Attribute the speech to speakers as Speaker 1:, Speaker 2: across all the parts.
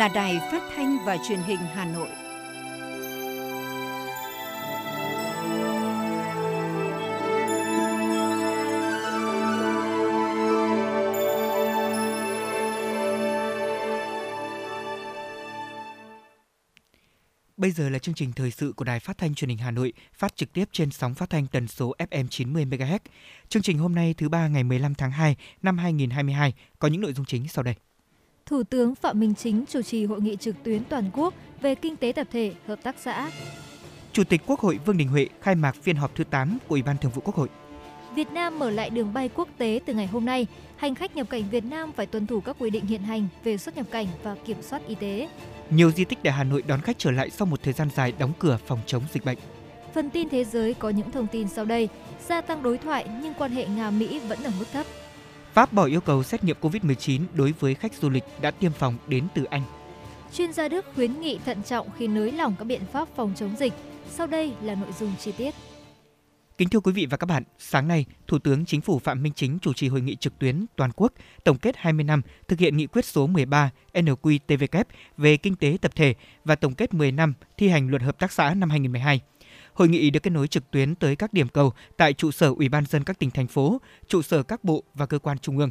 Speaker 1: là Đài Phát thanh và Truyền hình Hà Nội.
Speaker 2: Bây giờ là chương trình thời sự của Đài Phát thanh Truyền hình Hà Nội, phát trực tiếp trên sóng phát thanh tần số FM 90 MHz. Chương trình hôm nay thứ ba ngày 15 tháng 2 năm 2022 có những nội dung chính sau đây.
Speaker 3: Thủ tướng Phạm Minh Chính chủ trì hội nghị trực tuyến toàn quốc về kinh tế tập thể, hợp tác xã.
Speaker 2: Chủ tịch Quốc hội Vương Đình Huệ khai mạc phiên họp thứ 8 của Ủy ban Thường vụ Quốc hội.
Speaker 3: Việt Nam mở lại đường bay quốc tế từ ngày hôm nay. Hành khách nhập cảnh Việt Nam phải tuân thủ các quy định hiện hành về xuất nhập cảnh và kiểm soát y tế.
Speaker 2: Nhiều di tích tại Hà Nội đón khách trở lại sau một thời gian dài đóng cửa phòng chống dịch bệnh.
Speaker 3: Phần tin thế giới có những thông tin sau đây. Gia tăng đối thoại nhưng quan hệ Nga-Mỹ vẫn ở mức thấp.
Speaker 2: Pháp bỏ yêu cầu xét nghiệm COVID-19 đối với khách du lịch đã tiêm phòng đến từ Anh.
Speaker 3: Chuyên gia Đức khuyến nghị thận trọng khi nới lỏng các biện pháp phòng chống dịch. Sau đây là nội dung chi tiết.
Speaker 2: Kính thưa quý vị và các bạn, sáng nay, Thủ tướng Chính phủ Phạm Minh Chính chủ trì hội nghị trực tuyến toàn quốc tổng kết 20 năm thực hiện nghị quyết số 13 NQTVK về kinh tế tập thể và tổng kết 10 năm thi hành luật hợp tác xã năm 2012. Hội nghị được kết nối trực tuyến tới các điểm cầu tại trụ sở Ủy ban dân các tỉnh thành phố, trụ sở các bộ và cơ quan trung ương.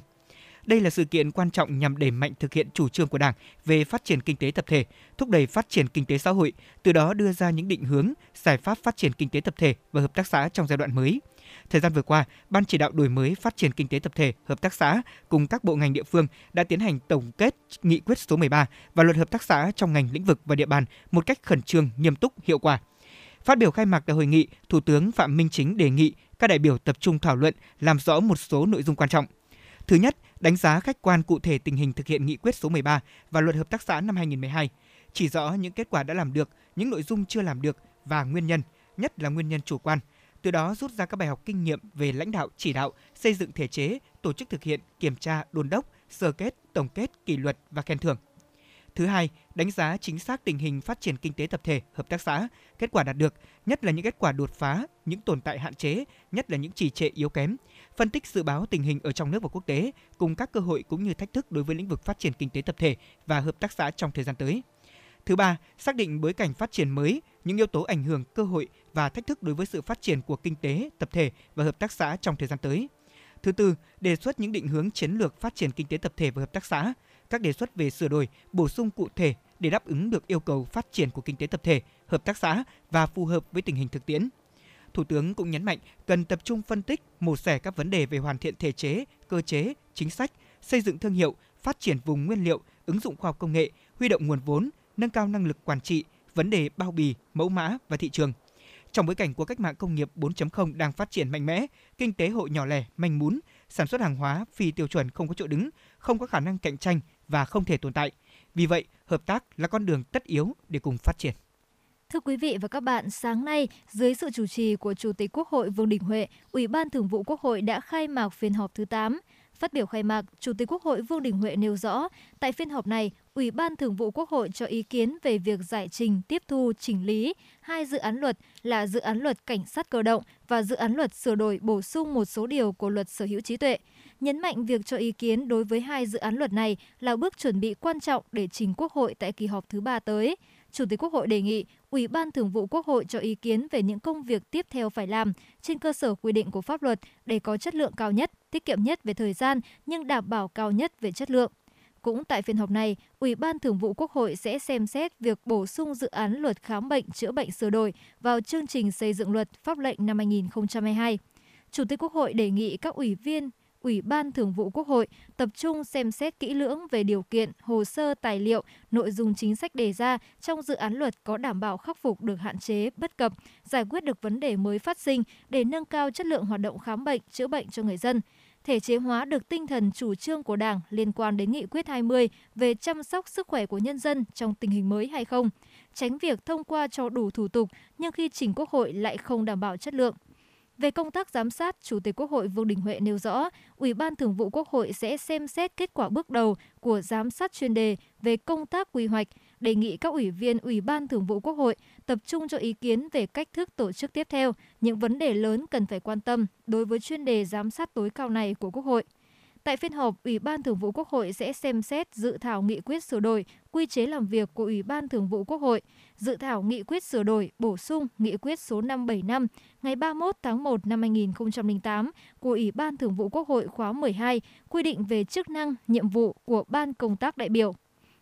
Speaker 2: Đây là sự kiện quan trọng nhằm đẩy mạnh thực hiện chủ trương của Đảng về phát triển kinh tế tập thể, thúc đẩy phát triển kinh tế xã hội, từ đó đưa ra những định hướng, giải pháp phát triển kinh tế tập thể và hợp tác xã trong giai đoạn mới. Thời gian vừa qua, Ban chỉ đạo đổi mới phát triển kinh tế tập thể, hợp tác xã cùng các bộ ngành địa phương đã tiến hành tổng kết nghị quyết số 13 và luật hợp tác xã trong ngành lĩnh vực và địa bàn một cách khẩn trương, nghiêm túc, hiệu quả. Phát biểu khai mạc tại hội nghị, Thủ tướng Phạm Minh Chính đề nghị các đại biểu tập trung thảo luận, làm rõ một số nội dung quan trọng. Thứ nhất, đánh giá khách quan cụ thể tình hình thực hiện nghị quyết số 13 và luật hợp tác xã năm 2012, chỉ rõ những kết quả đã làm được, những nội dung chưa làm được và nguyên nhân, nhất là nguyên nhân chủ quan. Từ đó rút ra các bài học kinh nghiệm về lãnh đạo, chỉ đạo, xây dựng thể chế, tổ chức thực hiện, kiểm tra, đôn đốc, sơ kết, tổng kết, kỷ luật và khen thưởng. Thứ hai, đánh giá chính xác tình hình phát triển kinh tế tập thể, hợp tác xã, kết quả đạt được, nhất là những kết quả đột phá, những tồn tại hạn chế, nhất là những trì trệ yếu kém, phân tích dự báo tình hình ở trong nước và quốc tế, cùng các cơ hội cũng như thách thức đối với lĩnh vực phát triển kinh tế tập thể và hợp tác xã trong thời gian tới. Thứ ba, xác định bối cảnh phát triển mới, những yếu tố ảnh hưởng, cơ hội và thách thức đối với sự phát triển của kinh tế, tập thể và hợp tác xã trong thời gian tới. Thứ tư, đề xuất những định hướng chiến lược phát triển kinh tế tập thể và hợp tác xã, các đề xuất về sửa đổi, bổ sung cụ thể để đáp ứng được yêu cầu phát triển của kinh tế tập thể, hợp tác xã và phù hợp với tình hình thực tiễn. Thủ tướng cũng nhấn mạnh cần tập trung phân tích, mổ xẻ các vấn đề về hoàn thiện thể chế, cơ chế, chính sách, xây dựng thương hiệu, phát triển vùng nguyên liệu, ứng dụng khoa học công nghệ, huy động nguồn vốn, nâng cao năng lực quản trị, vấn đề bao bì, mẫu mã và thị trường. Trong bối cảnh của cách mạng công nghiệp 4.0 đang phát triển mạnh mẽ, kinh tế hộ nhỏ lẻ, manh mún, sản xuất hàng hóa phi tiêu chuẩn không có chỗ đứng, không có khả năng cạnh tranh và không thể tồn tại. Vì vậy, hợp tác là con đường tất yếu để cùng phát triển.
Speaker 3: Thưa quý vị và các bạn, sáng nay, dưới sự chủ trì của Chủ tịch Quốc hội Vương Đình Huệ, Ủy ban Thường vụ Quốc hội đã khai mạc phiên họp thứ 8. Phát biểu khai mạc, Chủ tịch Quốc hội Vương Đình Huệ nêu rõ, tại phiên họp này, Ủy ban Thường vụ Quốc hội cho ý kiến về việc giải trình, tiếp thu, chỉnh lý hai dự án luật là dự án luật cảnh sát cơ động và dự án luật sửa đổi bổ sung một số điều của luật sở hữu trí tuệ. Nhấn mạnh việc cho ý kiến đối với hai dự án luật này là bước chuẩn bị quan trọng để trình Quốc hội tại kỳ họp thứ ba tới. Chủ tịch Quốc hội đề nghị Ủy ban Thường vụ Quốc hội cho ý kiến về những công việc tiếp theo phải làm trên cơ sở quy định của pháp luật để có chất lượng cao nhất, tiết kiệm nhất về thời gian nhưng đảm bảo cao nhất về chất lượng. Cũng tại phiên họp này, Ủy ban Thường vụ Quốc hội sẽ xem xét việc bổ sung dự án luật khám bệnh chữa bệnh sửa đổi vào chương trình xây dựng luật pháp lệnh năm 2022. Chủ tịch Quốc hội đề nghị các ủy viên, Ủy ban Thường vụ Quốc hội tập trung xem xét kỹ lưỡng về điều kiện, hồ sơ, tài liệu, nội dung chính sách đề ra trong dự án luật có đảm bảo khắc phục được hạn chế, bất cập, giải quyết được vấn đề mới phát sinh để nâng cao chất lượng hoạt động khám bệnh, chữa bệnh cho người dân thể chế hóa được tinh thần chủ trương của Đảng liên quan đến nghị quyết 20 về chăm sóc sức khỏe của nhân dân trong tình hình mới hay không, tránh việc thông qua cho đủ thủ tục nhưng khi chỉnh Quốc hội lại không đảm bảo chất lượng. Về công tác giám sát, Chủ tịch Quốc hội Vương Đình Huệ nêu rõ, Ủy ban Thường vụ Quốc hội sẽ xem xét kết quả bước đầu của giám sát chuyên đề về công tác quy hoạch, đề nghị các ủy viên Ủy ban Thường vụ Quốc hội tập trung cho ý kiến về cách thức tổ chức tiếp theo, những vấn đề lớn cần phải quan tâm đối với chuyên đề giám sát tối cao này của Quốc hội. Tại phiên họp, Ủy ban Thường vụ Quốc hội sẽ xem xét dự thảo nghị quyết sửa đổi quy chế làm việc của Ủy ban Thường vụ Quốc hội, dự thảo nghị quyết sửa đổi bổ sung nghị quyết số 575 ngày 31 tháng 1 năm 2008 của Ủy ban Thường vụ Quốc hội khóa 12 quy định về chức năng, nhiệm vụ của Ban công tác đại biểu.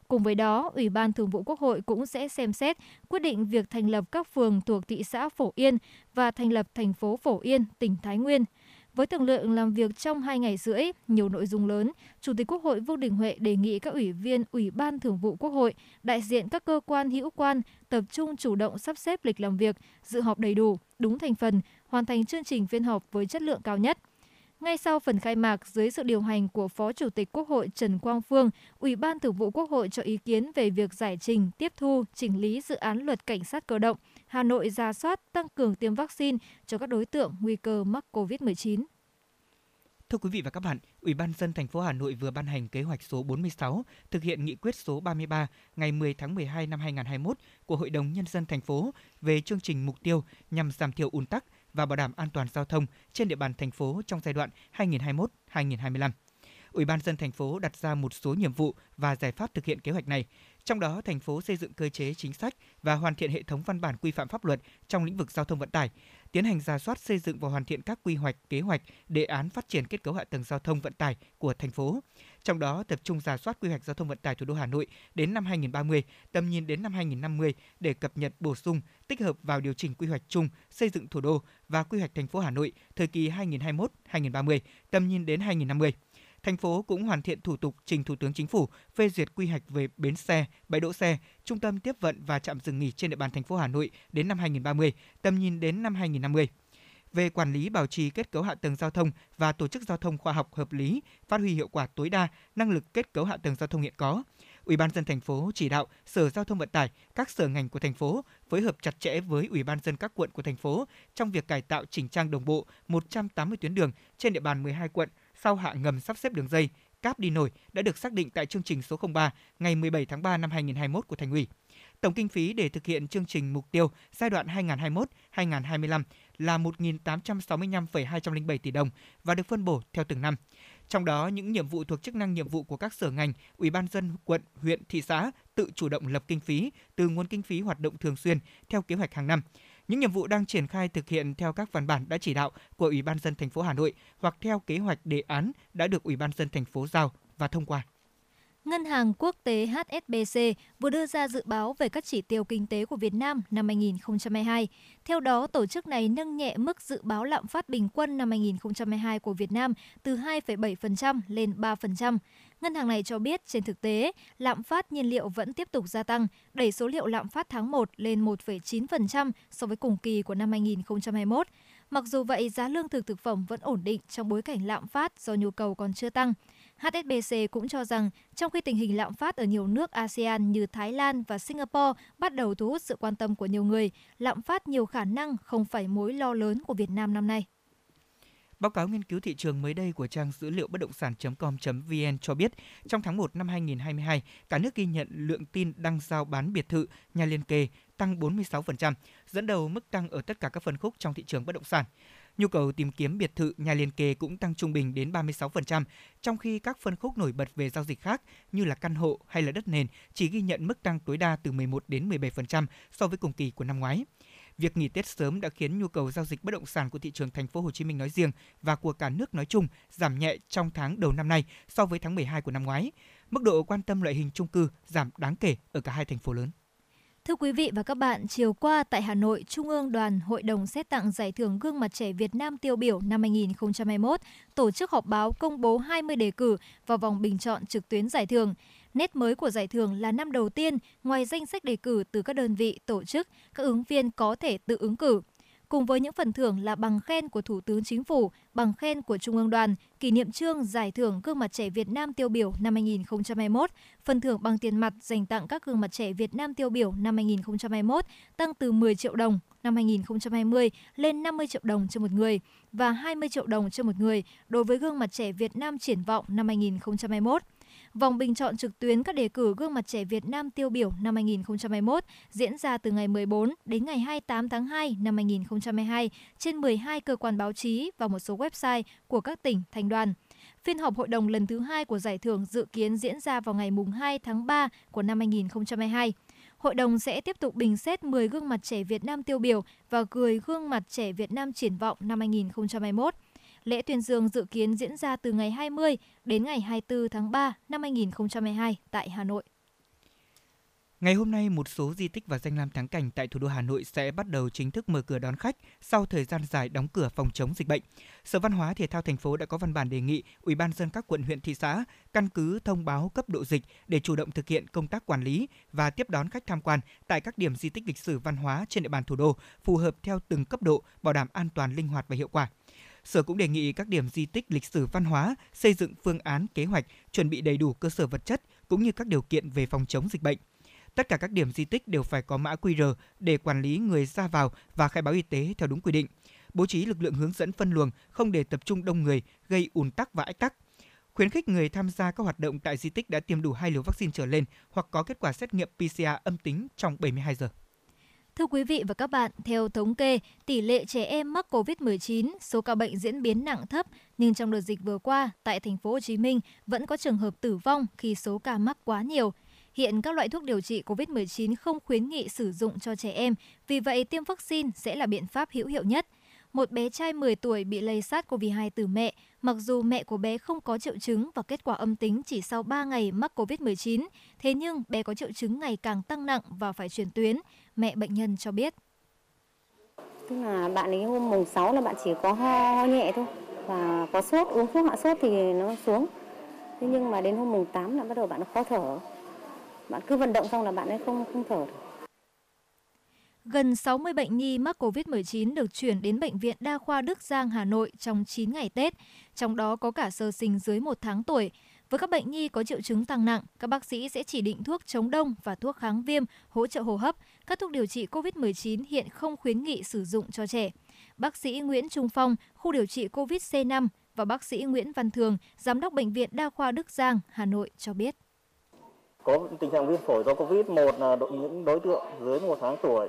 Speaker 3: Cùng với đó, Ủy ban Thường vụ Quốc hội cũng sẽ xem xét quyết định việc thành lập các phường thuộc thị xã Phổ Yên và thành lập thành phố Phổ Yên, tỉnh Thái Nguyên. Với tưởng lượng làm việc trong 2 ngày rưỡi, nhiều nội dung lớn, Chủ tịch Quốc hội Vương Đình Huệ đề nghị các ủy viên Ủy ban Thường vụ Quốc hội, đại diện các cơ quan hữu quan tập trung chủ động sắp xếp lịch làm việc, dự họp đầy đủ, đúng thành phần, hoàn thành chương trình phiên họp với chất lượng cao nhất. Ngay sau phần khai mạc, dưới sự điều hành của Phó Chủ tịch Quốc hội Trần Quang Phương, Ủy ban Thường vụ Quốc hội cho ý kiến về việc giải trình, tiếp thu, chỉnh lý dự án luật cảnh sát cơ động, Hà Nội ra soát tăng cường tiêm vaccine cho các đối tượng nguy cơ mắc COVID-19.
Speaker 2: Thưa quý vị và các bạn, Ủy ban dân thành phố Hà Nội vừa ban hành kế hoạch số 46 thực hiện nghị quyết số 33 ngày 10 tháng 12 năm 2021 của Hội đồng nhân dân thành phố về chương trình mục tiêu nhằm giảm thiểu ùn tắc và bảo đảm an toàn giao thông trên địa bàn thành phố trong giai đoạn 2021-2025. Ủy ban dân thành phố đặt ra một số nhiệm vụ và giải pháp thực hiện kế hoạch này. Trong đó, thành phố xây dựng cơ chế chính sách và hoàn thiện hệ thống văn bản quy phạm pháp luật trong lĩnh vực giao thông vận tải, tiến hành ra soát xây dựng và hoàn thiện các quy hoạch, kế hoạch, đề án phát triển kết cấu hạ tầng giao thông vận tải của thành phố. Trong đó tập trung ra soát quy hoạch giao thông vận tải thủ đô Hà Nội đến năm 2030, tầm nhìn đến năm 2050 để cập nhật bổ sung, tích hợp vào điều chỉnh quy hoạch chung xây dựng thủ đô và quy hoạch thành phố Hà Nội thời kỳ 2021-2030, tầm nhìn đến 2050 thành phố cũng hoàn thiện thủ tục trình Thủ tướng Chính phủ phê duyệt quy hoạch về bến xe, bãi đỗ xe, trung tâm tiếp vận và trạm dừng nghỉ trên địa bàn thành phố Hà Nội đến năm 2030, tầm nhìn đến năm 2050 về quản lý bảo trì kết cấu hạ tầng giao thông và tổ chức giao thông khoa học hợp lý, phát huy hiệu quả tối đa năng lực kết cấu hạ tầng giao thông hiện có. Ủy ban dân thành phố chỉ đạo Sở Giao thông Vận tải, các sở ngành của thành phố phối hợp chặt chẽ với Ủy ban dân các quận của thành phố trong việc cải tạo chỉnh trang đồng bộ 180 tuyến đường trên địa bàn 12 quận sau hạ ngầm sắp xếp đường dây cáp đi nổi đã được xác định tại chương trình số 03 ngày 17 tháng 3 năm 2021 của Thành ủy. Tổng kinh phí để thực hiện chương trình mục tiêu giai đoạn 2021-2025 là 1.865,207 tỷ đồng và được phân bổ theo từng năm. Trong đó, những nhiệm vụ thuộc chức năng nhiệm vụ của các sở ngành, ủy ban dân quận, huyện, thị xã tự chủ động lập kinh phí từ nguồn kinh phí hoạt động thường xuyên theo kế hoạch hàng năm. Những nhiệm vụ đang triển khai thực hiện theo các văn bản đã chỉ đạo của Ủy ban dân thành phố Hà Nội hoặc theo kế hoạch đề án đã được Ủy ban dân thành phố giao và thông qua.
Speaker 3: Ngân hàng Quốc tế HSBC vừa đưa ra dự báo về các chỉ tiêu kinh tế của Việt Nam năm 2022. Theo đó, tổ chức này nâng nhẹ mức dự báo lạm phát bình quân năm 2022 của Việt Nam từ 2,7% lên 3%. Ngân hàng này cho biết trên thực tế, lạm phát nhiên liệu vẫn tiếp tục gia tăng, đẩy số liệu lạm phát tháng 1 lên 1,9% so với cùng kỳ của năm 2021. Mặc dù vậy, giá lương thực thực phẩm vẫn ổn định trong bối cảnh lạm phát do nhu cầu còn chưa tăng. HSBC cũng cho rằng, trong khi tình hình lạm phát ở nhiều nước ASEAN như Thái Lan và Singapore bắt đầu thu hút sự quan tâm của nhiều người, lạm phát nhiều khả năng không phải mối lo lớn của Việt Nam năm nay.
Speaker 2: Báo cáo nghiên cứu thị trường mới đây của trang dữ liệu bất động sản.com.vn cho biết, trong tháng 1 năm 2022, cả nước ghi nhận lượng tin đăng giao bán biệt thự, nhà liên kề tăng 46%, dẫn đầu mức tăng ở tất cả các phân khúc trong thị trường bất động sản. Nhu cầu tìm kiếm biệt thự, nhà liền kề cũng tăng trung bình đến 36%, trong khi các phân khúc nổi bật về giao dịch khác như là căn hộ hay là đất nền chỉ ghi nhận mức tăng tối đa từ 11 đến 17% so với cùng kỳ của năm ngoái. Việc nghỉ Tết sớm đã khiến nhu cầu giao dịch bất động sản của thị trường thành phố Hồ Chí Minh nói riêng và của cả nước nói chung giảm nhẹ trong tháng đầu năm nay so với tháng 12 của năm ngoái. Mức độ quan tâm loại hình chung cư giảm đáng kể ở cả hai thành phố lớn.
Speaker 3: Thưa quý vị và các bạn, chiều qua tại Hà Nội, Trung ương Đoàn Hội đồng xét tặng Giải thưởng Gương mặt trẻ Việt Nam tiêu biểu năm 2021 tổ chức họp báo công bố 20 đề cử vào vòng bình chọn trực tuyến giải thưởng. Nét mới của giải thưởng là năm đầu tiên, ngoài danh sách đề cử từ các đơn vị, tổ chức, các ứng viên có thể tự ứng cử cùng với những phần thưởng là bằng khen của Thủ tướng Chính phủ, bằng khen của Trung ương Đoàn, kỷ niệm trương giải thưởng gương mặt trẻ Việt Nam tiêu biểu năm 2021, phần thưởng bằng tiền mặt dành tặng các gương mặt trẻ Việt Nam tiêu biểu năm 2021 tăng từ 10 triệu đồng năm 2020 lên 50 triệu đồng cho một người và 20 triệu đồng cho một người đối với gương mặt trẻ Việt Nam triển vọng năm 2021. Vòng bình chọn trực tuyến các đề cử gương mặt trẻ Việt Nam tiêu biểu năm 2021 diễn ra từ ngày 14 đến ngày 28 tháng 2 năm 2022 trên 12 cơ quan báo chí và một số website của các tỉnh, thành đoàn. Phiên họp hội đồng lần thứ hai của giải thưởng dự kiến diễn ra vào ngày 2 tháng 3 của năm 2022. Hội đồng sẽ tiếp tục bình xét 10 gương mặt trẻ Việt Nam tiêu biểu và gửi gương mặt trẻ Việt Nam triển vọng năm 2021. Lễ tuyên dương dự kiến diễn ra từ ngày 20 đến ngày 24 tháng 3 năm 2022 tại Hà Nội.
Speaker 2: Ngày hôm nay, một số di tích và danh lam thắng cảnh tại thủ đô Hà Nội sẽ bắt đầu chính thức mở cửa đón khách sau thời gian dài đóng cửa phòng chống dịch bệnh. Sở Văn hóa Thể thao thành phố đã có văn bản đề nghị Ủy ban dân các quận huyện thị xã căn cứ thông báo cấp độ dịch để chủ động thực hiện công tác quản lý và tiếp đón khách tham quan tại các điểm di tích lịch sử văn hóa trên địa bàn thủ đô phù hợp theo từng cấp độ, bảo đảm an toàn, linh hoạt và hiệu quả. Sở cũng đề nghị các điểm di tích lịch sử văn hóa xây dựng phương án kế hoạch, chuẩn bị đầy đủ cơ sở vật chất cũng như các điều kiện về phòng chống dịch bệnh. Tất cả các điểm di tích đều phải có mã QR để quản lý người ra vào và khai báo y tế theo đúng quy định. Bố trí lực lượng hướng dẫn phân luồng không để tập trung đông người gây ùn tắc và ách tắc. Khuyến khích người tham gia các hoạt động tại di tích đã tiêm đủ hai liều vaccine trở lên hoặc có kết quả xét nghiệm PCR âm tính trong 72 giờ.
Speaker 3: Thưa quý vị và các bạn, theo thống kê, tỷ lệ trẻ em mắc COVID-19, số ca bệnh diễn biến nặng thấp, nhưng trong đợt dịch vừa qua, tại thành phố Hồ Chí Minh vẫn có trường hợp tử vong khi số ca mắc quá nhiều. Hiện các loại thuốc điều trị COVID-19 không khuyến nghị sử dụng cho trẻ em, vì vậy tiêm vaccine sẽ là biện pháp hữu hiệu nhất. Một bé trai 10 tuổi bị lây SARS-CoV-2 từ mẹ, mặc dù mẹ của bé không có triệu chứng và kết quả âm tính chỉ sau 3 ngày mắc COVID-19, thế nhưng bé có triệu chứng ngày càng tăng nặng và phải chuyển tuyến, mẹ bệnh nhân cho biết.
Speaker 4: Tức là bạn ấy hôm mùng 6 là bạn chỉ có ho, ho nhẹ thôi và có sốt, uống thuốc hạ sốt thì nó xuống. Thế nhưng mà đến hôm mùng 8 là bắt đầu bạn khó thở bạn cứ vận động xong là bạn ấy không không thở được.
Speaker 3: Gần 60 bệnh nhi mắc COVID-19 được chuyển đến Bệnh viện Đa khoa Đức Giang, Hà Nội trong 9 ngày Tết, trong đó có cả sơ sinh dưới 1 tháng tuổi. Với các bệnh nhi có triệu chứng tăng nặng, các bác sĩ sẽ chỉ định thuốc chống đông và thuốc kháng viêm, hỗ trợ hô hấp. Các thuốc điều trị COVID-19 hiện không khuyến nghị sử dụng cho trẻ. Bác sĩ Nguyễn Trung Phong, khu điều trị COVID C5 và bác sĩ Nguyễn Văn Thường, giám đốc Bệnh viện Đa khoa Đức Giang, Hà Nội cho biết
Speaker 5: có tình trạng viêm phổi do Covid một là những đối tượng dưới một tháng tuổi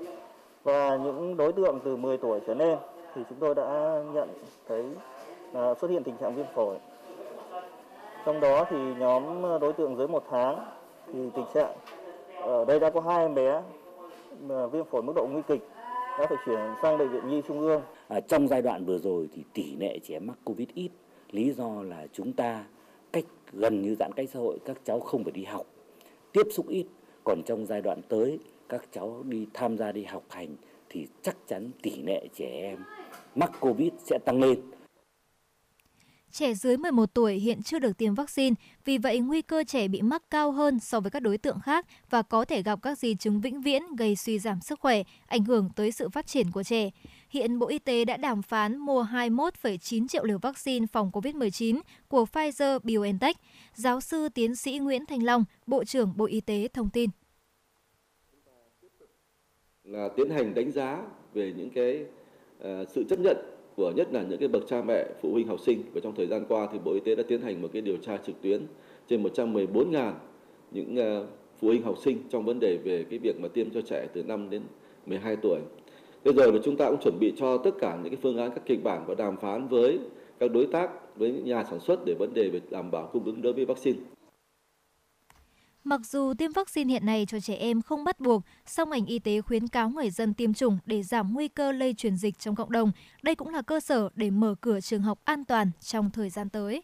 Speaker 5: và những đối tượng từ 10 tuổi trở lên thì chúng tôi đã nhận thấy là xuất hiện tình trạng viêm phổi. Trong đó thì nhóm đối tượng dưới một tháng thì tình trạng ở đây đã có hai em bé ờ, viêm phổi mức độ nguy kịch đã phải chuyển sang bệnh viện Nhi Trung ương.
Speaker 6: À, trong giai đoạn vừa rồi thì tỷ lệ trẻ mắc Covid ít, lý do là chúng ta cách gần như giãn cách xã hội các cháu không phải đi học tiếp xúc ít còn trong giai đoạn tới các cháu đi tham gia đi học hành thì chắc chắn tỷ lệ trẻ em mắc covid sẽ tăng lên
Speaker 3: Trẻ dưới 11 tuổi hiện chưa được tiêm vaccine, vì vậy nguy cơ trẻ bị mắc cao hơn so với các đối tượng khác và có thể gặp các di chứng vĩnh viễn gây suy giảm sức khỏe, ảnh hưởng tới sự phát triển của trẻ. Hiện Bộ Y tế đã đàm phán mua 21,9 triệu liều vaccine phòng COVID-19 của Pfizer-BioNTech. Giáo sư tiến sĩ Nguyễn Thành Long, Bộ trưởng Bộ Y tế thông tin.
Speaker 7: Là tiến hành đánh giá về những cái ờ, sự chấp nhận của nhất là những cái bậc cha mẹ, phụ huynh học sinh và trong thời gian qua thì Bộ Y tế đã tiến hành một cái điều tra trực tuyến trên 114.000 những ờ, phụ huynh học sinh trong vấn đề về cái việc mà tiêm cho trẻ từ 5 đến 12 tuổi. Thế rồi là chúng ta cũng chuẩn bị cho tất cả những cái phương án các kịch bản và đàm phán với các đối tác với những nhà sản xuất để vấn đề về đảm bảo cung ứng đối với vaccine.
Speaker 3: Mặc dù tiêm vaccine hiện nay cho trẻ em không bắt buộc, song ngành y tế khuyến cáo người dân tiêm chủng để giảm nguy cơ lây truyền dịch trong cộng đồng. Đây cũng là cơ sở để mở cửa trường học an toàn trong thời gian tới.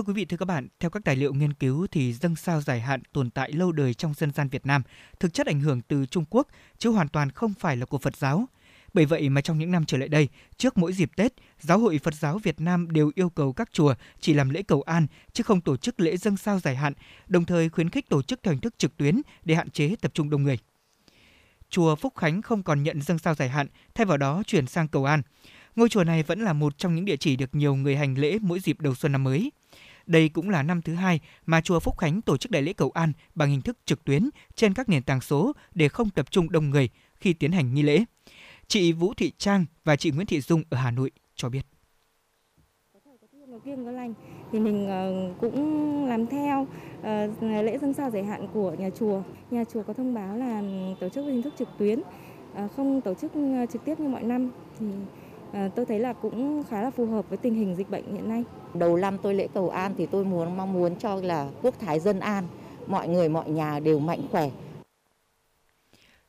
Speaker 2: Thưa quý vị, thưa các bạn, theo các tài liệu nghiên cứu thì dâng sao dài hạn tồn tại lâu đời trong dân gian Việt Nam, thực chất ảnh hưởng từ Trung Quốc chứ hoàn toàn không phải là của Phật giáo. Bởi vậy mà trong những năm trở lại đây, trước mỗi dịp Tết, Giáo hội Phật giáo Việt Nam đều yêu cầu các chùa chỉ làm lễ cầu an chứ không tổ chức lễ dâng sao dài hạn, đồng thời khuyến khích tổ chức theo hình thức trực tuyến để hạn chế tập trung đông người. Chùa Phúc Khánh không còn nhận dâng sao dài hạn, thay vào đó chuyển sang cầu an. Ngôi chùa này vẫn là một trong những địa chỉ được nhiều người hành lễ mỗi dịp đầu xuân năm mới. Đây cũng là năm thứ hai mà chùa Phúc Khánh tổ chức đại lễ cầu an bằng hình thức trực tuyến trên các nền tảng số để không tập trung đông người khi tiến hành nghi lễ. Chị Vũ Thị Trang và chị Nguyễn Thị Dung ở Hà Nội cho biết.
Speaker 8: Kiêng có lành thì mình ờ, cũng làm theo ờ, lễ dân sao giải hạn của nhà chùa. Nhà chùa có thông báo là tổ chức hình thức trực tuyến, ờ, không tổ chức trực tiếp như mọi năm thì tôi thấy là cũng khá là phù hợp với tình hình dịch bệnh hiện nay.
Speaker 9: Đầu năm tôi lễ cầu an thì tôi muốn mong muốn cho là quốc thái dân an, mọi người mọi nhà đều mạnh khỏe.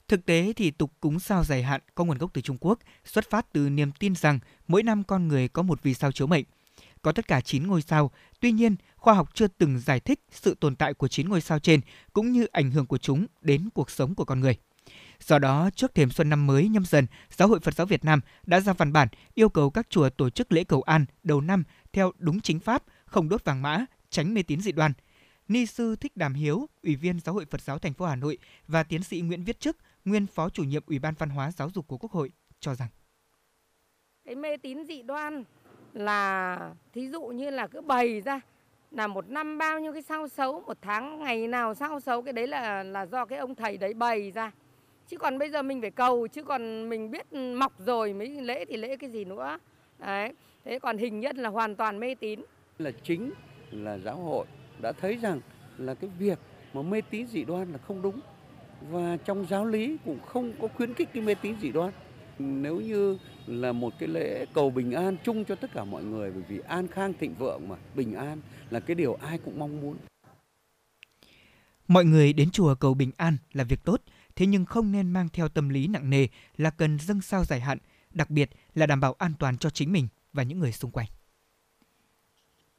Speaker 2: Thực tế thì tục cúng sao dài hạn có nguồn gốc từ Trung Quốc, xuất phát từ niềm tin rằng mỗi năm con người có một vì sao chiếu mệnh. Có tất cả 9 ngôi sao, tuy nhiên khoa học chưa từng giải thích sự tồn tại của 9 ngôi sao trên cũng như ảnh hưởng của chúng đến cuộc sống của con người. Do đó, trước thềm xuân năm mới nhâm dần, Giáo hội Phật giáo Việt Nam đã ra văn bản yêu cầu các chùa tổ chức lễ cầu an đầu năm theo đúng chính pháp, không đốt vàng mã, tránh mê tín dị đoan. Ni sư Thích Đàm Hiếu, Ủy viên Giáo hội Phật giáo thành phố Hà Nội và tiến sĩ Nguyễn Viết Chức, nguyên Phó chủ nhiệm Ủy ban Văn hóa Giáo dục của Quốc hội cho rằng
Speaker 10: cái mê tín dị đoan là thí dụ như là cứ bày ra là một năm bao nhiêu cái sao xấu một tháng ngày nào sao xấu cái đấy là là do cái ông thầy đấy bày ra chứ còn bây giờ mình phải cầu chứ còn mình biết mọc rồi mới lễ thì lễ cái gì nữa. Đấy thế còn hình nhân là hoàn toàn mê tín.
Speaker 11: Là chính là giáo hội đã thấy rằng là cái việc mà mê tín dị đoan là không đúng. Và trong giáo lý cũng không có khuyến khích cái mê tín dị đoan. Nếu như là một cái lễ cầu bình an chung cho tất cả mọi người bởi vì an khang thịnh vượng mà bình an là cái điều ai cũng mong muốn.
Speaker 2: Mọi người đến chùa cầu bình an là việc tốt thế nhưng không nên mang theo tâm lý nặng nề là cần dâng sao dài hạn, đặc biệt là đảm bảo an toàn cho chính mình và những người xung quanh.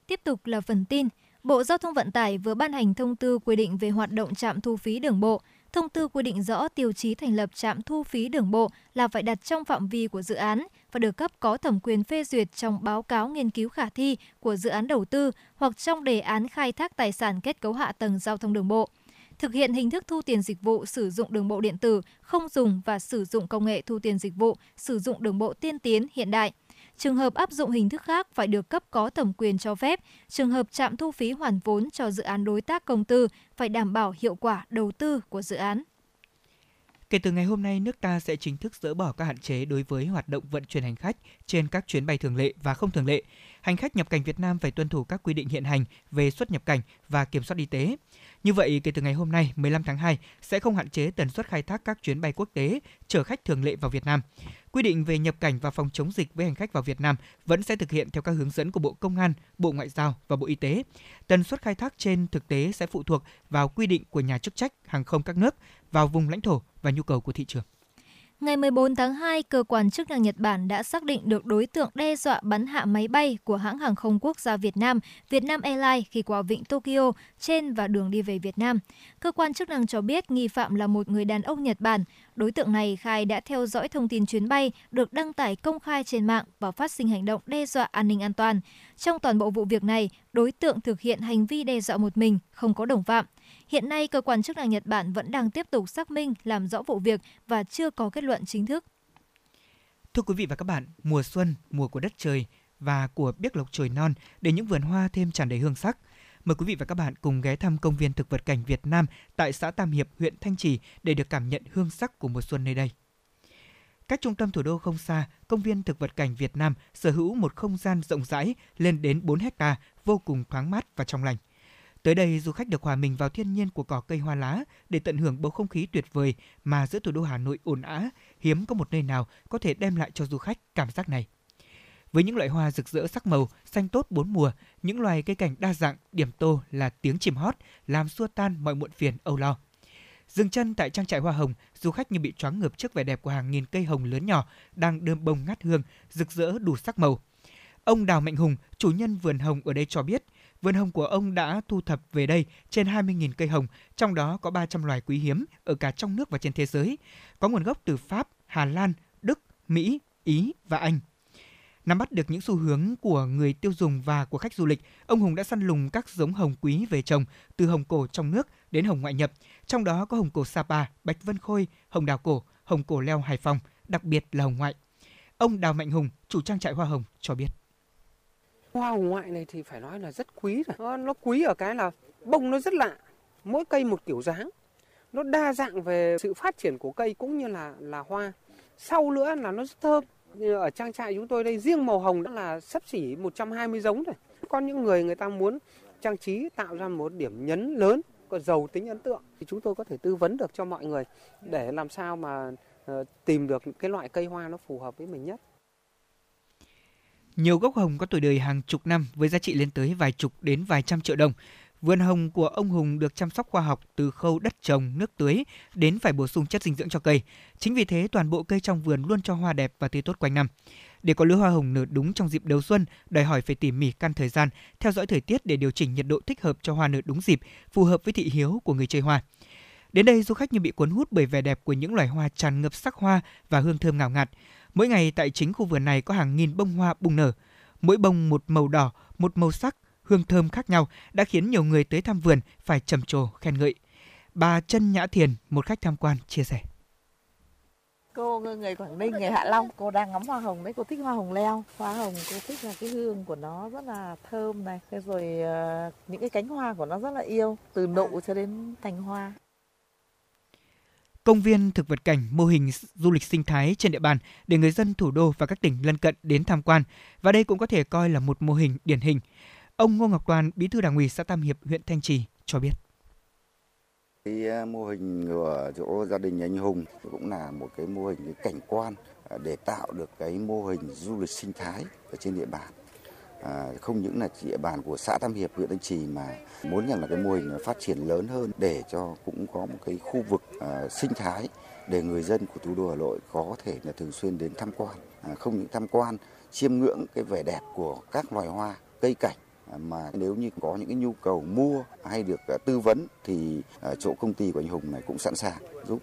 Speaker 3: Tiếp tục là phần tin. Bộ Giao thông Vận tải vừa ban hành thông tư quy định về hoạt động trạm thu phí đường bộ. Thông tư quy định rõ tiêu chí thành lập trạm thu phí đường bộ là phải đặt trong phạm vi của dự án và được cấp có thẩm quyền phê duyệt trong báo cáo nghiên cứu khả thi của dự án đầu tư hoặc trong đề án khai thác tài sản kết cấu hạ tầng giao thông đường bộ thực hiện hình thức thu tiền dịch vụ sử dụng đường bộ điện tử, không dùng và sử dụng công nghệ thu tiền dịch vụ, sử dụng đường bộ tiên tiến hiện đại. Trường hợp áp dụng hình thức khác phải được cấp có thẩm quyền cho phép. Trường hợp trạm thu phí hoàn vốn cho dự án đối tác công tư phải đảm bảo hiệu quả đầu tư của dự án.
Speaker 2: Kể từ ngày hôm nay, nước ta sẽ chính thức dỡ bỏ các hạn chế đối với hoạt động vận chuyển hành khách trên các chuyến bay thường lệ và không thường lệ. Hành khách nhập cảnh Việt Nam phải tuân thủ các quy định hiện hành về xuất nhập cảnh và kiểm soát y tế. Như vậy, kể từ ngày hôm nay, 15 tháng 2, sẽ không hạn chế tần suất khai thác các chuyến bay quốc tế chở khách thường lệ vào Việt Nam. Quy định về nhập cảnh và phòng chống dịch với hành khách vào Việt Nam vẫn sẽ thực hiện theo các hướng dẫn của Bộ Công an, Bộ Ngoại giao và Bộ Y tế. Tần suất khai thác trên thực tế sẽ phụ thuộc vào quy định của nhà chức trách hàng không các nước, vào vùng lãnh thổ và nhu cầu của thị trường.
Speaker 3: Ngày 14 tháng 2, cơ quan chức năng Nhật Bản đã xác định được đối tượng đe dọa bắn hạ máy bay của hãng hàng không quốc gia Việt Nam, Vietnam Airlines khi qua vịnh Tokyo trên và đường đi về Việt Nam. Cơ quan chức năng cho biết nghi phạm là một người đàn ông Nhật Bản. Đối tượng này khai đã theo dõi thông tin chuyến bay được đăng tải công khai trên mạng và phát sinh hành động đe dọa an ninh an toàn. Trong toàn bộ vụ việc này, đối tượng thực hiện hành vi đe dọa một mình, không có đồng phạm. Hiện nay, cơ quan chức năng Nhật Bản vẫn đang tiếp tục xác minh, làm rõ vụ việc và chưa có kết luận chính thức.
Speaker 2: Thưa quý vị và các bạn, mùa xuân, mùa của đất trời và của biếc lộc trời non để những vườn hoa thêm tràn đầy hương sắc. Mời quý vị và các bạn cùng ghé thăm công viên thực vật cảnh Việt Nam tại xã Tam Hiệp, huyện Thanh Trì để được cảm nhận hương sắc của mùa xuân nơi đây. Cách trung tâm thủ đô không xa, công viên thực vật cảnh Việt Nam sở hữu một không gian rộng rãi lên đến 4 hecta, vô cùng thoáng mát và trong lành. Tới đây, du khách được hòa mình vào thiên nhiên của cỏ cây hoa lá để tận hưởng bầu không khí tuyệt vời mà giữa thủ đô Hà Nội ồn ào, hiếm có một nơi nào có thể đem lại cho du khách cảm giác này. Với những loại hoa rực rỡ sắc màu, xanh tốt bốn mùa, những loài cây cảnh đa dạng, điểm tô là tiếng chim hót, làm xua tan mọi muộn phiền âu lo. Dừng chân tại trang trại hoa hồng, du khách như bị choáng ngợp trước vẻ đẹp của hàng nghìn cây hồng lớn nhỏ đang đơm bông ngát hương, rực rỡ đủ sắc màu. Ông Đào Mạnh Hùng, chủ nhân vườn hồng ở đây cho biết, vườn hồng của ông đã thu thập về đây trên 20.000 cây hồng, trong đó có 300 loài quý hiếm ở cả trong nước và trên thế giới, có nguồn gốc từ Pháp, Hà Lan, Đức, Mỹ, Ý và Anh. Nắm bắt được những xu hướng của người tiêu dùng và của khách du lịch, ông Hùng đã săn lùng các giống hồng quý về trồng, từ hồng cổ trong nước đến hồng ngoại nhập. Trong đó có hồng cổ Sapa, Bạch Vân Khôi, hồng đào cổ, hồng cổ leo Hải Phòng, đặc biệt là hồng ngoại. Ông Đào Mạnh Hùng, chủ trang trại hoa hồng cho biết.
Speaker 12: Hoa hồng ngoại này thì phải nói là rất quý rồi. Nó, nó quý ở cái là bông nó rất lạ, mỗi cây một kiểu dáng. Nó đa dạng về sự phát triển của cây cũng như là là hoa. Sau nữa là nó rất thơm Ở trang trại chúng tôi đây riêng màu hồng đã là sắp xỉ 120 giống rồi. Có những người người ta muốn trang trí tạo ra một điểm nhấn lớn có giàu tính ấn tượng thì chúng tôi có thể tư vấn được cho mọi người để làm sao mà ờ, tìm được cái loại cây hoa nó phù hợp với mình nhất.
Speaker 2: Nhiều gốc hồng có tuổi đời hàng chục năm với giá trị lên tới vài chục đến vài trăm triệu đồng. Vườn hồng của ông Hùng được chăm sóc khoa học từ khâu đất trồng, nước tưới đến phải bổ sung chất dinh dưỡng cho cây. Chính vì thế toàn bộ cây trong vườn luôn cho hoa đẹp và tươi tốt quanh năm. Để có lứa hoa hồng nở đúng trong dịp đầu xuân, đòi hỏi phải tỉ mỉ căn thời gian, theo dõi thời tiết để điều chỉnh nhiệt độ thích hợp cho hoa nở đúng dịp, phù hợp với thị hiếu của người chơi hoa. Đến đây du khách như bị cuốn hút bởi vẻ đẹp của những loài hoa tràn ngập sắc hoa và hương thơm ngào ngạt. Mỗi ngày tại chính khu vườn này có hàng nghìn bông hoa bùng nở. Mỗi bông một màu đỏ, một màu sắc, hương thơm khác nhau đã khiến nhiều người tới thăm vườn phải trầm trồ khen ngợi. Bà Trân Nhã Thiền, một khách tham quan, chia sẻ.
Speaker 13: Cô người Quảng Ninh, người Hạ Long, cô đang ngắm hoa hồng đấy, cô thích hoa hồng leo. Hoa hồng cô thích là cái hương của nó rất là thơm này, thế rồi uh, những cái cánh hoa của nó rất là yêu, từ nụ cho đến thành hoa.
Speaker 2: Công viên thực vật cảnh mô hình du lịch sinh thái trên địa bàn để người dân thủ đô và các tỉnh lân cận đến tham quan và đây cũng có thể coi là một mô hình điển hình. Ông Ngô Ngọc Toàn, Bí thư Đảng ủy xã Tam Hiệp, huyện Thanh Trì cho biết.
Speaker 14: Cái ờ, mô hình của chỗ gia đình anh Hùng cũng là một cái mô hình cái cảnh quan ờ, để tạo được cái mô hình du lịch sinh thái ở trên địa bàn. À, không những là địa bàn của xã Tam Hiệp, huyện Thanh Trì mà muốn rằng là cái mô hình phát triển lớn hơn để cho cũng có một cái khu vực à, sinh thái để người dân của thủ đô Hà Nội có thể là thường xuyên đến tham quan, à, không những tham quan, chiêm ngưỡng cái vẻ đẹp của các loài hoa, cây cảnh à, mà nếu như có những cái nhu cầu mua hay được à, tư vấn thì à, chỗ công ty của anh Hùng này cũng sẵn sàng giúp.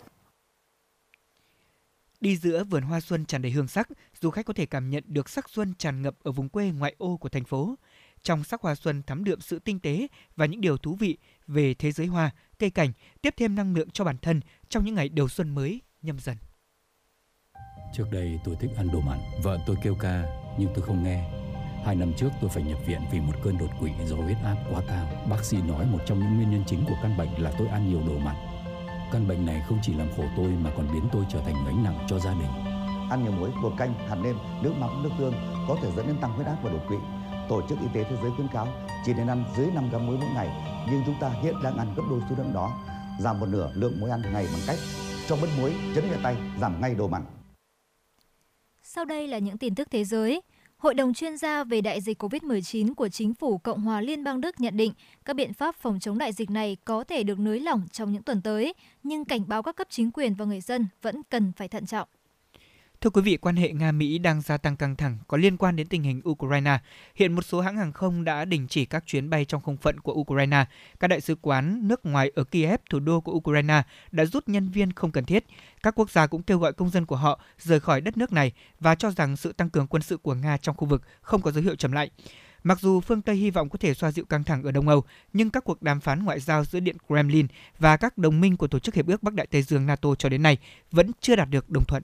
Speaker 2: Đi giữa vườn hoa xuân tràn đầy hương sắc, du khách có thể cảm nhận được sắc xuân tràn ngập ở vùng quê ngoại ô của thành phố. Trong sắc hoa xuân thắm đượm sự tinh tế và những điều thú vị về thế giới hoa, cây cảnh, tiếp thêm năng lượng cho bản thân trong những ngày đầu xuân mới nhâm dần.
Speaker 15: Trước đây tôi thích ăn đồ mặn, vợ tôi kêu ca nhưng tôi không nghe Hai năm trước tôi phải nhập viện vì một cơn đột quỵ do huyết áp quá cao. Bác sĩ nói một trong những nguyên nhân chính của căn bệnh là tôi ăn nhiều đồ mặn. Căn bệnh này không chỉ làm khổ tôi mà còn biến tôi trở thành gánh nặng cho gia đình.
Speaker 16: Ăn nhiều muối, bột canh, hạt nêm, nước mắm, nước tương có thể dẫn đến tăng huyết áp và đột quỵ. Tổ chức Y tế Thế giới khuyến cáo chỉ nên ăn dưới 5 gram muối mỗi ngày, nhưng chúng ta hiện đang ăn gấp đôi số lượng đó, giảm một nửa lượng muối ăn ngày bằng cách cho bớt muối, chấn nhẹ tay, giảm ngay đồ mặn.
Speaker 3: Sau đây là những tin tức thế giới. Hội đồng chuyên gia về đại dịch COVID-19 của chính phủ Cộng hòa Liên bang Đức nhận định các biện pháp phòng chống đại dịch này có thể được nới lỏng trong những tuần tới, nhưng cảnh báo các cấp chính quyền và người dân vẫn cần phải thận trọng.
Speaker 2: Thưa quý vị, quan hệ Nga-Mỹ đang gia tăng căng thẳng có liên quan đến tình hình Ukraine. Hiện một số hãng hàng không đã đình chỉ các chuyến bay trong không phận của Ukraine. Các đại sứ quán nước ngoài ở Kiev, thủ đô của Ukraine, đã rút nhân viên không cần thiết. Các quốc gia cũng kêu gọi công dân của họ rời khỏi đất nước này và cho rằng sự tăng cường quân sự của Nga trong khu vực không có dấu hiệu chậm lại. Mặc dù phương Tây hy vọng có thể xoa dịu căng thẳng ở Đông Âu, nhưng các cuộc đàm phán ngoại giao giữa Điện Kremlin và các đồng minh của Tổ chức Hiệp ước Bắc Đại Tây Dương NATO cho đến nay vẫn chưa đạt được đồng thuận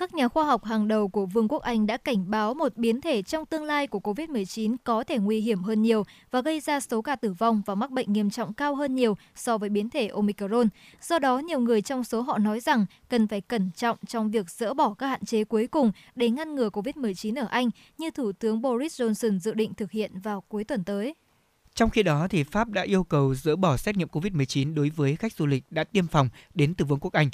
Speaker 3: các nhà khoa học hàng đầu của Vương quốc Anh đã cảnh báo một biến thể trong tương lai của COVID-19 có thể nguy hiểm hơn nhiều và gây ra số ca tử vong và mắc bệnh nghiêm trọng cao hơn nhiều so với biến thể Omicron. Do đó, nhiều người trong số họ nói rằng cần phải cẩn trọng trong việc dỡ bỏ các hạn chế cuối cùng để ngăn ngừa COVID-19 ở Anh, như Thủ tướng Boris Johnson dự định thực hiện vào cuối tuần tới.
Speaker 2: Trong khi đó, thì Pháp đã yêu cầu dỡ bỏ xét nghiệm COVID-19 đối với khách du lịch đã tiêm phòng đến từ Vương quốc Anh.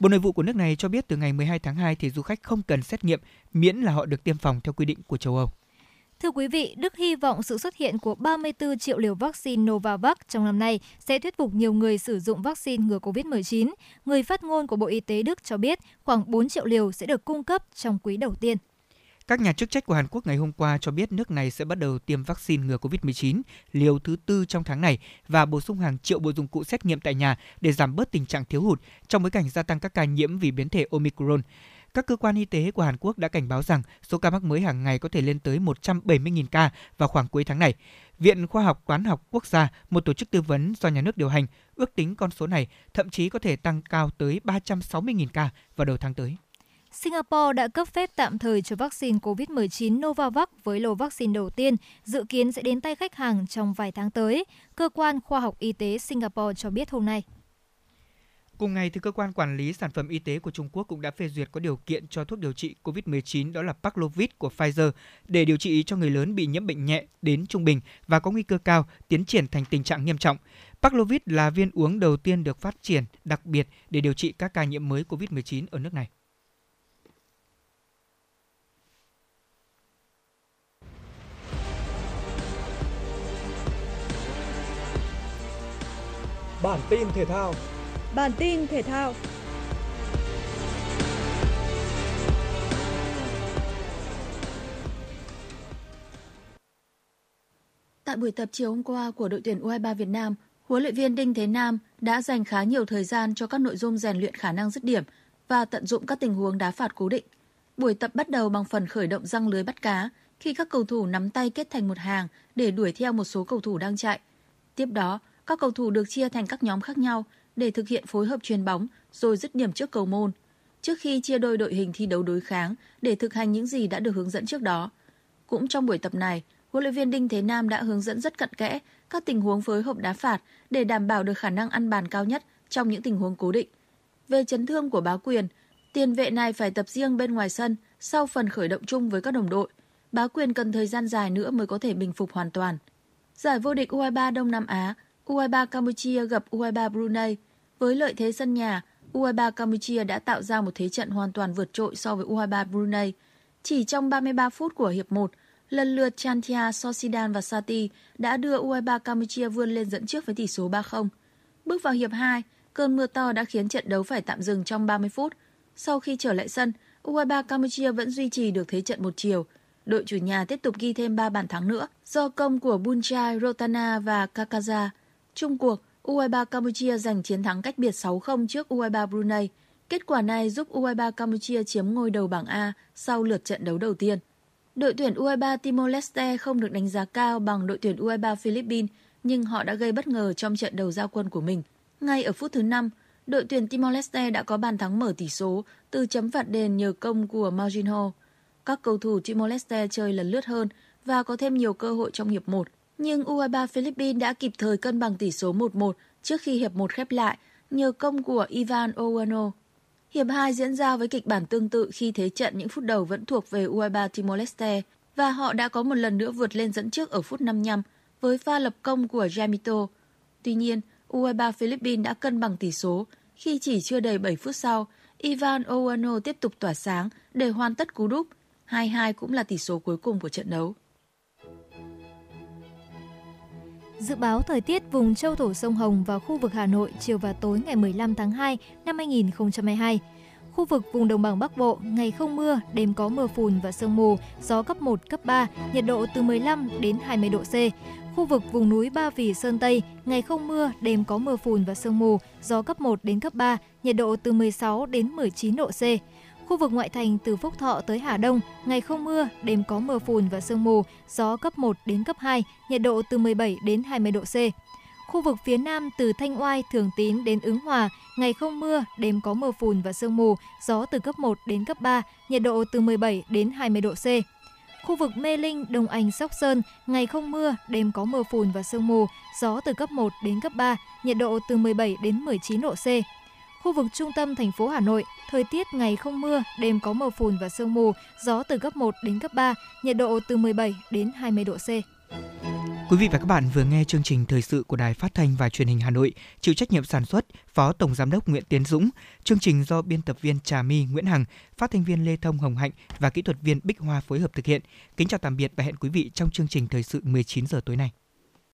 Speaker 2: Bộ Nội vụ của nước này cho biết từ ngày 12 tháng 2 thì du khách không cần xét nghiệm miễn là họ được tiêm phòng theo quy định của châu Âu.
Speaker 3: Thưa quý vị, Đức hy vọng sự xuất hiện của 34 triệu liều vaccine Novavax trong năm nay sẽ thuyết phục nhiều người sử dụng vaccine ngừa COVID-19. Người phát ngôn của Bộ Y tế Đức cho biết khoảng 4 triệu liều sẽ được cung cấp trong quý đầu tiên.
Speaker 2: Các nhà chức trách của Hàn Quốc ngày hôm qua cho biết nước này sẽ bắt đầu tiêm vaccine ngừa COVID-19 liều thứ tư trong tháng này và bổ sung hàng triệu bộ dụng cụ xét nghiệm tại nhà để giảm bớt tình trạng thiếu hụt trong bối cảnh gia tăng các ca nhiễm vì biến thể Omicron. Các cơ quan y tế của Hàn Quốc đã cảnh báo rằng số ca mắc mới hàng ngày có thể lên tới 170.000 ca vào khoảng cuối tháng này. Viện Khoa học Toán học Quốc gia, một tổ chức tư vấn do nhà nước điều hành, ước tính con số này thậm chí có thể tăng cao tới 360.000 ca vào đầu tháng tới.
Speaker 3: Singapore đã cấp phép tạm thời cho vaccine COVID-19 Novavax với lô vaccine đầu tiên, dự kiến sẽ đến tay khách hàng trong vài tháng tới, cơ quan khoa học y tế Singapore cho biết hôm nay.
Speaker 2: Cùng ngày, thì cơ quan quản lý sản phẩm y tế của Trung Quốc cũng đã phê duyệt có điều kiện cho thuốc điều trị COVID-19 đó là Paxlovid của Pfizer để điều trị cho người lớn bị nhiễm bệnh nhẹ đến trung bình và có nguy cơ cao tiến triển thành tình trạng nghiêm trọng. Paxlovid là viên uống đầu tiên được phát triển đặc biệt để điều trị các ca nhiễm mới COVID-19 ở nước này.
Speaker 17: Bản tin thể thao
Speaker 18: Bản tin thể thao
Speaker 19: Tại buổi tập chiều hôm qua của đội tuyển U23 Việt Nam, huấn luyện viên Đinh Thế Nam đã dành khá nhiều thời gian cho các nội dung rèn luyện khả năng dứt điểm và tận dụng các tình huống đá phạt cố định. Buổi tập bắt đầu bằng phần khởi động răng lưới bắt cá khi các cầu thủ nắm tay kết thành một hàng để đuổi theo một số cầu thủ đang chạy. Tiếp đó, các cầu thủ được chia thành các nhóm khác nhau để thực hiện phối hợp truyền bóng rồi dứt điểm trước cầu môn. Trước khi chia đôi đội hình thi đấu đối kháng để thực hành những gì đã được hướng dẫn trước đó. Cũng trong buổi tập này, huấn luyện viên Đinh Thế Nam đã hướng dẫn rất cận kẽ các tình huống phối hợp đá phạt để đảm bảo được khả năng ăn bàn cao nhất trong những tình huống cố định. Về chấn thương của báo quyền, tiền vệ này phải tập riêng bên ngoài sân sau phần khởi động chung với các đồng đội. Bá quyền cần thời gian dài nữa mới có thể bình phục hoàn toàn. Giải vô địch U23 Đông Nam Á, U23 Campuchia gặp U23 Brunei. Với lợi thế sân nhà, U23 Campuchia đã tạo ra một thế trận hoàn toàn vượt trội so với U23 Brunei. Chỉ trong 33 phút của hiệp 1, lần lượt Chantia, Sosidan và Sati đã đưa U23 Campuchia vươn lên dẫn trước với tỷ số 3-0. Bước vào hiệp 2, cơn mưa to đã khiến trận đấu phải tạm dừng trong 30 phút. Sau khi trở lại sân, U23 Campuchia vẫn duy trì được thế trận một chiều. Đội chủ nhà tiếp tục ghi thêm 3 bàn thắng nữa do công của Bunchai, Rotana và Kakaza. Trung cuộc, U23 Campuchia giành chiến thắng cách biệt 6-0 trước U23 Brunei. Kết quả này giúp U23 Campuchia chiếm ngôi đầu bảng A sau lượt trận đấu đầu tiên. Đội tuyển U23 Timor-Leste không được đánh giá cao bằng đội tuyển U23 Philippines, nhưng họ đã gây bất ngờ trong trận đầu giao quân của mình. Ngay ở phút thứ 5, đội tuyển Timor-Leste đã có bàn thắng mở tỷ số từ chấm phạt đền nhờ công của Marginho. Các cầu thủ Timor-Leste chơi lần lướt hơn và có thêm nhiều cơ hội trong hiệp 1. Nhưng U23 Philippines đã kịp thời cân bằng tỷ số 1-1 trước khi hiệp 1 khép lại nhờ công của Ivan Owano. Hiệp 2 diễn ra với kịch bản tương tự khi thế trận những phút đầu vẫn thuộc về U23 Timor-Leste và họ đã có một lần nữa vượt lên dẫn trước ở phút 55 với pha lập công của Jamito. Tuy nhiên, U23 Philippines đã cân bằng tỷ số khi chỉ chưa đầy 7 phút sau, Ivan Owano tiếp tục tỏa sáng để hoàn tất cú đúp. 2-2 cũng là tỷ số cuối cùng của trận đấu.
Speaker 3: Dự báo thời tiết vùng châu thổ sông Hồng và khu vực Hà Nội chiều và tối ngày 15 tháng 2 năm 2022. Khu vực vùng đồng bằng Bắc Bộ, ngày không mưa, đêm có mưa phùn và sương mù, gió cấp 1, cấp 3, nhiệt độ từ 15 đến 20 độ C. Khu vực vùng núi Ba Vì Sơn Tây, ngày không mưa, đêm có mưa phùn và sương mù, gió cấp 1 đến cấp 3, nhiệt độ từ 16 đến 19 độ C. Khu vực ngoại thành từ Phúc Thọ tới Hà Đông, ngày không mưa, đêm có mưa phùn và sương mù, gió cấp 1 đến cấp 2, nhiệt độ từ 17 đến 20 độ C. Khu vực phía Nam từ Thanh Oai, Thường Tín đến Ứng Hòa, ngày không mưa, đêm có mưa phùn và sương mù, gió từ cấp 1 đến cấp 3, nhiệt độ từ 17 đến 20 độ C. Khu vực Mê Linh, Đông Anh, Sóc Sơn, ngày không mưa, đêm có mưa phùn và sương mù, gió từ cấp 1 đến cấp 3, nhiệt độ từ 17 đến 19 độ C. Khu vực trung tâm thành phố Hà Nội, thời tiết ngày không mưa, đêm có mưa phùn và sương mù, gió từ cấp 1 đến cấp 3, nhiệt độ từ 17 đến 20 độ C.
Speaker 2: Quý vị và các bạn vừa nghe chương trình thời sự của Đài Phát thanh và Truyền hình Hà Nội, chịu trách nhiệm sản xuất Phó Tổng giám đốc Nguyễn Tiến Dũng, chương trình do biên tập viên Trà My Nguyễn Hằng, phát thanh viên Lê Thông Hồng Hạnh và kỹ thuật viên Bích Hoa phối hợp thực hiện. Kính chào tạm biệt và hẹn quý vị trong chương trình thời sự 19 giờ tối nay.